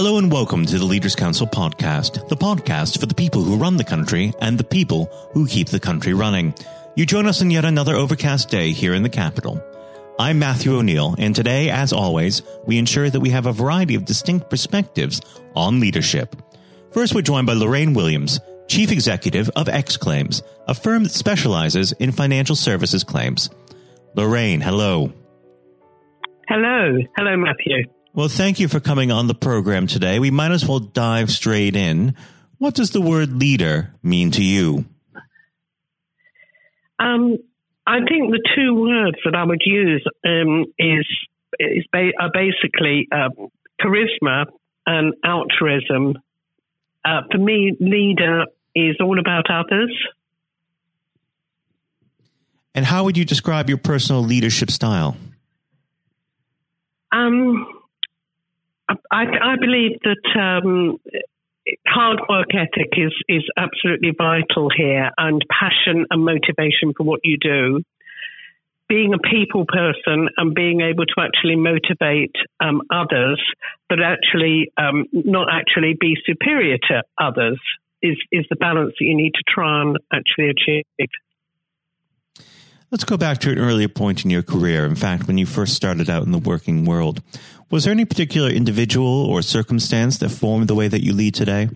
Hello and welcome to the Leaders Council podcast, the podcast for the people who run the country and the people who keep the country running. You join us in yet another overcast day here in the capital. I'm Matthew O'Neill, and today, as always, we ensure that we have a variety of distinct perspectives on leadership. First, we're joined by Lorraine Williams, Chief Executive of X-Claims, a firm that specializes in financial services claims. Lorraine, hello. Hello. Hello, Matthew. Well, thank you for coming on the program today. We might as well dive straight in. What does the word leader mean to you? Um, I think the two words that I would use um, is, is ba- are basically uh, charisma and altruism. Uh, for me, leader is all about others. And how would you describe your personal leadership style? Um, I, I believe that um, hard work ethic is is absolutely vital here, and passion and motivation for what you do. Being a people person and being able to actually motivate um, others, but actually um, not actually be superior to others, is is the balance that you need to try and actually achieve. Let's go back to an earlier point in your career. In fact, when you first started out in the working world, was there any particular individual or circumstance that formed the way that you lead today?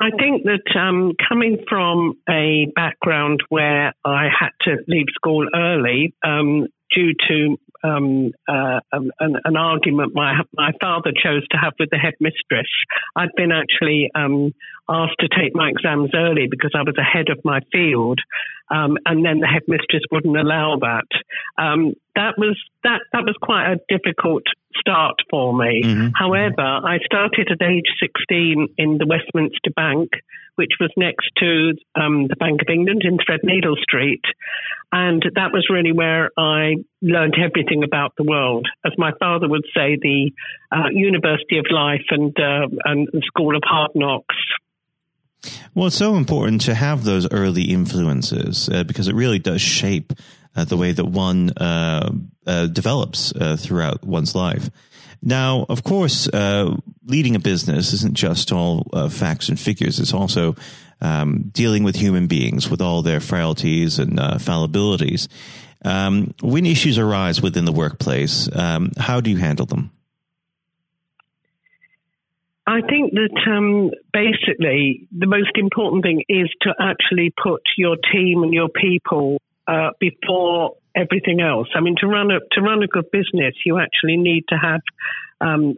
I think that um, coming from a background where I had to leave school early um, due to um, uh, an, an, argument my my father chose to have with the headmistress. I'd been actually um, asked to take my exams early because I was ahead of my field, um, and then the headmistress wouldn't allow that. Um, that was that that was quite a difficult start for me. Mm-hmm. However, I started at age 16 in the Westminster Bank, which was next to um, the Bank of England in Threadneedle Street. And that was really where I learned everything about the world. As my father would say, the uh, University of Life and, uh, and School of Hard Knocks. Well, it's so important to have those early influences uh, because it really does shape uh, the way that one uh, uh develops throughout one's life. Now, of course, uh, leading a business isn't just all facts and figures. It's also um, dealing with human beings with all their frailties and fallibilities. Um, when issues arise within the workplace, um, how do you handle them? I think that um, basically the most important thing is to actually put your team and your people uh, before everything else. I mean, to run a to run a good business, you actually need to have um,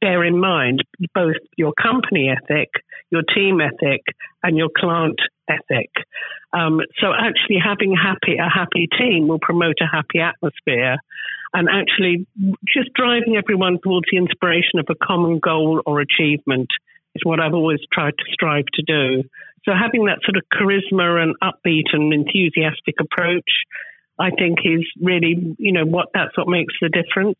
bear in mind both your company ethic, your team ethic, and your client ethic. Um, so, actually, having happy a happy team will promote a happy atmosphere and actually just driving everyone towards the inspiration of a common goal or achievement is what I've always tried to strive to do. So having that sort of charisma and upbeat and enthusiastic approach, I think is really, you know, what that's what makes the difference.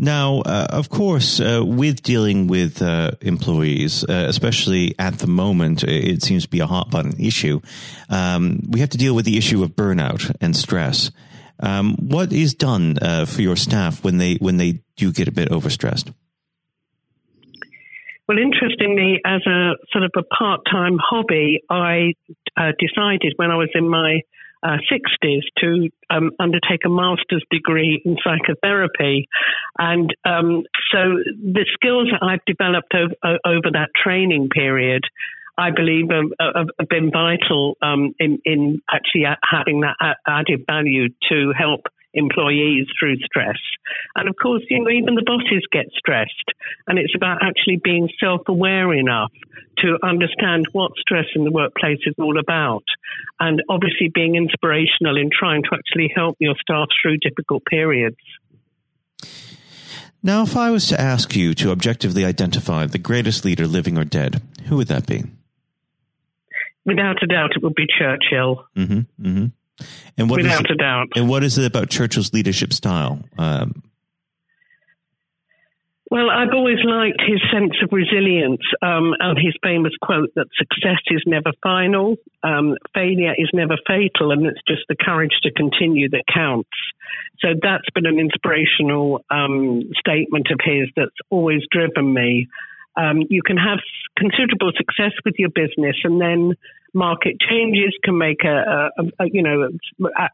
Now, uh, of course, uh, with dealing with uh, employees, uh, especially at the moment, it seems to be a hot button issue. Um, we have to deal with the issue of burnout and stress. Um, what is done uh, for your staff when they when they do get a bit overstressed? Well, interestingly, as a sort of a part time hobby, I uh, decided when I was in my uh, 60s to um, undertake a master's degree in psychotherapy. And um, so the skills that I've developed over, over that training period I believe have, have been vital um, in, in, actually having that added value to help employees through stress. And of course, you know, even the bosses get stressed, and it's about actually being self-aware enough to understand what stress in the workplace is all about, and obviously being inspirational in trying to actually help your staff through difficult periods. Now, if I was to ask you to objectively identify the greatest leader, living or dead, who would that be? Without a doubt, it would be Churchill. Mm-hmm, mm-hmm. And what without it, a doubt. And what is it about Churchill's leadership style? Um, Well, I've always liked his sense of resilience um, and his famous quote that success is never final, um, failure is never fatal, and it's just the courage to continue that counts. So that's been an inspirational um, statement of his that's always driven me. Um, you can have considerable success with your business, and then market changes can make a, a, a, you know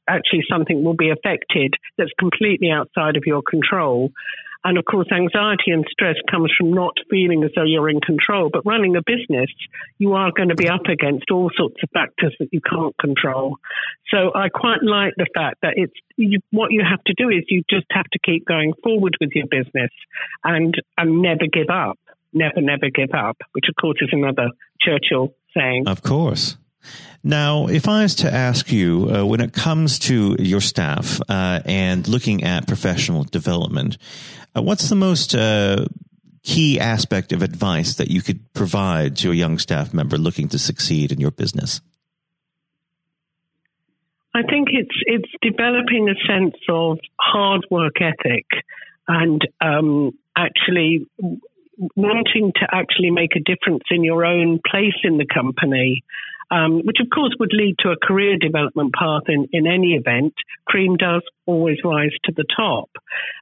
actually something will be affected that's completely outside of your control and of course, anxiety and stress comes from not feeling as though you're in control. But running a business, you are going to be up against all sorts of factors that you can't control. So I quite like the fact that it's you, what you have to do is you just have to keep going forward with your business and and never give up. Never, never give up, which of course is another Churchill saying. Of course. Now, if I was to ask you, uh, when it comes to your staff uh, and looking at professional development, uh, what's the most uh, key aspect of advice that you could provide to a young staff member looking to succeed in your business? I think it's it's developing a sense of hard work ethic and um, actually wanting to actually make a difference in your own place in the company um, which of course would lead to a career development path in, in any event. Cream does always rise to the top.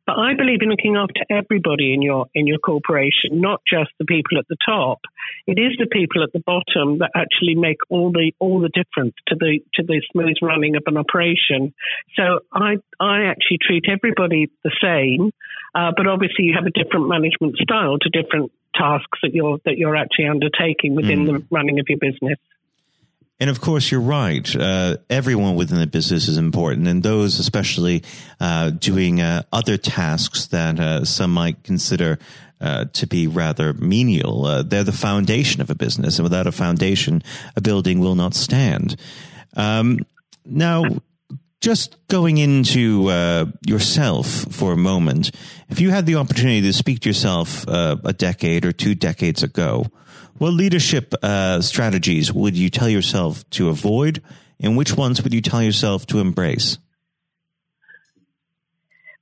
But I believe in looking after everybody in your in your corporation, not just the people at the top. It is the people at the bottom that actually make all the all the difference to the to the smooth running of an operation. So I I actually treat everybody the same, uh, but obviously you have a different management style to different tasks that you're that you're actually undertaking within mm. the running of your business. And of course, you're right. Uh, everyone within the business is important, and those especially uh, doing uh, other tasks that uh, some might consider uh, to be rather menial. Uh, they're the foundation of a business, and without a foundation, a building will not stand. Um, now, just going into yourself for a moment, if you had the opportunity to speak to yourself a decade or two decades ago, what leadership uh, strategies would you tell yourself to avoid, and which ones would you tell yourself to embrace?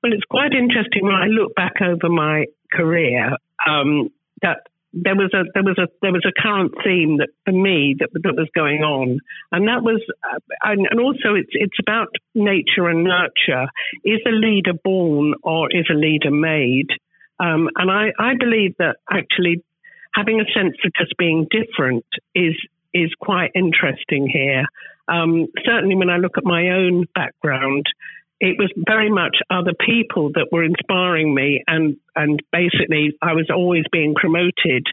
Well, it's quite interesting when I look back over my career um, that there was a there was a there was a current theme that for me that that was going on, and that was uh, and, and also it's it's about nature and nurture. Is a leader born or is a leader made? Um, and I, I believe that actually having a sense of just being different is is quite interesting here. Um, certainly, when I look at my own background, it was very much other people that were inspiring me, and and basically, I was always being promoted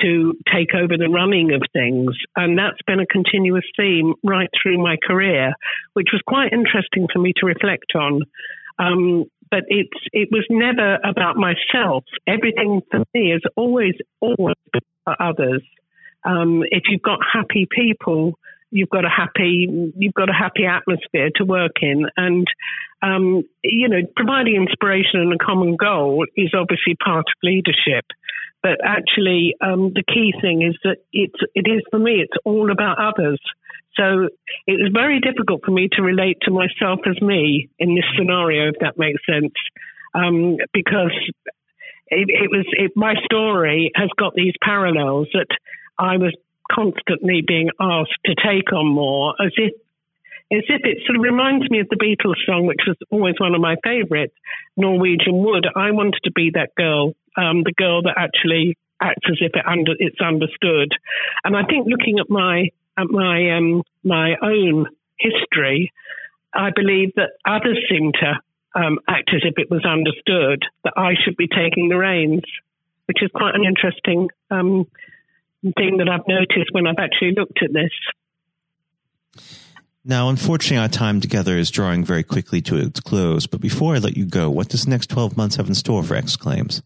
to take over the running of things, and that's been a continuous theme right through my career, which was quite interesting for me to reflect on. Um, but it's it was never about myself. Everything for me is always always for others. Um, if you've got happy people, you've got a happy you've got a happy atmosphere to work in, and um, you know providing inspiration and a common goal is obviously part of leadership. But actually, um, the key thing is that it's it is for me. It's all about others. So it was very difficult for me to relate to myself as me in this scenario, if that makes sense, um, because it, it was it, my story has got these parallels that I was constantly being asked to take on more, as if as if it sort of reminds me of the Beatles song, which was always one of my favourites, Norwegian Wood. I wanted to be that girl, um, the girl that actually acts as if it under, it's understood. And I think looking at my at my um, my own history, I believe that others seem to um, act as if it was understood that I should be taking the reins, which is quite an interesting um, thing that I've noticed when I've actually looked at this. Now, unfortunately, our time together is drawing very quickly to its close. But before I let you go, what does the next 12 months have in store for X-Claims?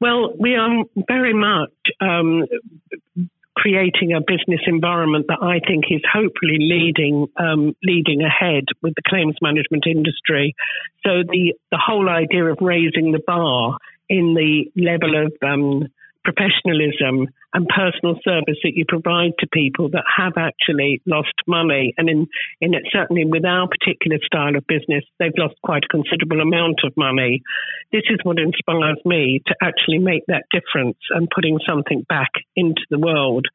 Well, we are very much um, creating a business environment that I think is hopefully leading um, leading ahead with the claims management industry. So the the whole idea of raising the bar in the level of um, professionalism and personal service that you provide to people that have actually lost money. And in, in it, certainly with our particular style of business, they've lost quite a considerable amount of money. This is what inspires me to actually make that difference and putting something back into the world.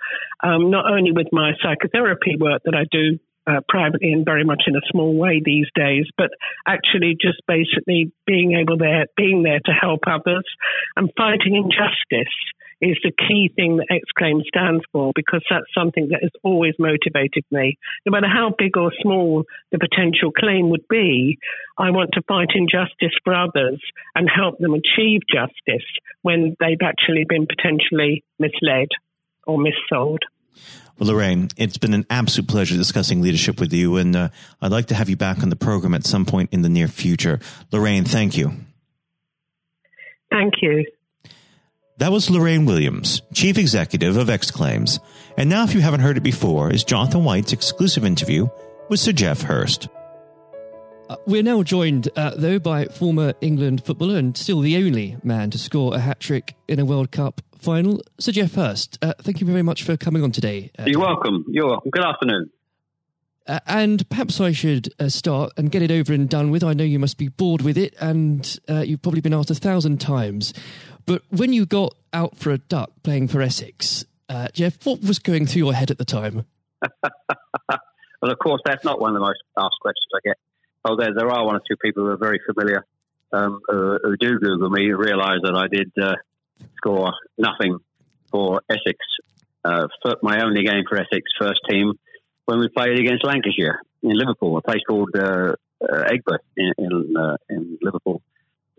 Um, not only with my psychotherapy work that I do uh, privately and very much in a small way these days, but actually just basically being able there, being there to help others and fighting injustice is the key thing that X-Claim stands for because that's something that has always motivated me. No matter how big or small the potential claim would be, I want to fight injustice for others and help them achieve justice when they've actually been potentially misled or missold. Well, Lorraine, it's been an absolute pleasure discussing leadership with you, and uh, I'd like to have you back on the program at some point in the near future. Lorraine, thank you. Thank you. That was Lorraine Williams, Chief Executive of X-Claims. And now, if you haven't heard it before, is Jonathan White's exclusive interview with Sir Geoff Hurst. Uh, we're now joined, uh, though, by former England footballer and still the only man to score a hat trick in a World Cup final, Sir Geoff Hurst. Uh, thank you very much for coming on today. Uh, You're welcome. You're welcome. Good afternoon. Uh, and perhaps I should uh, start and get it over and done with. I know you must be bored with it, and you've probably been asked a thousand times. But when you got out for a duck playing for Essex, uh, Geoff, what was going through your head at the time? well, of course, that's not one of the most asked questions I get. Although there, there are one or two people who are very familiar um, who, do Google me and realise that I did uh, score nothing for Essex, uh, my only game for Essex first team when we played against Lancashire in Liverpool, a place called uh, uh Aigburth in, in, uh, in Liverpool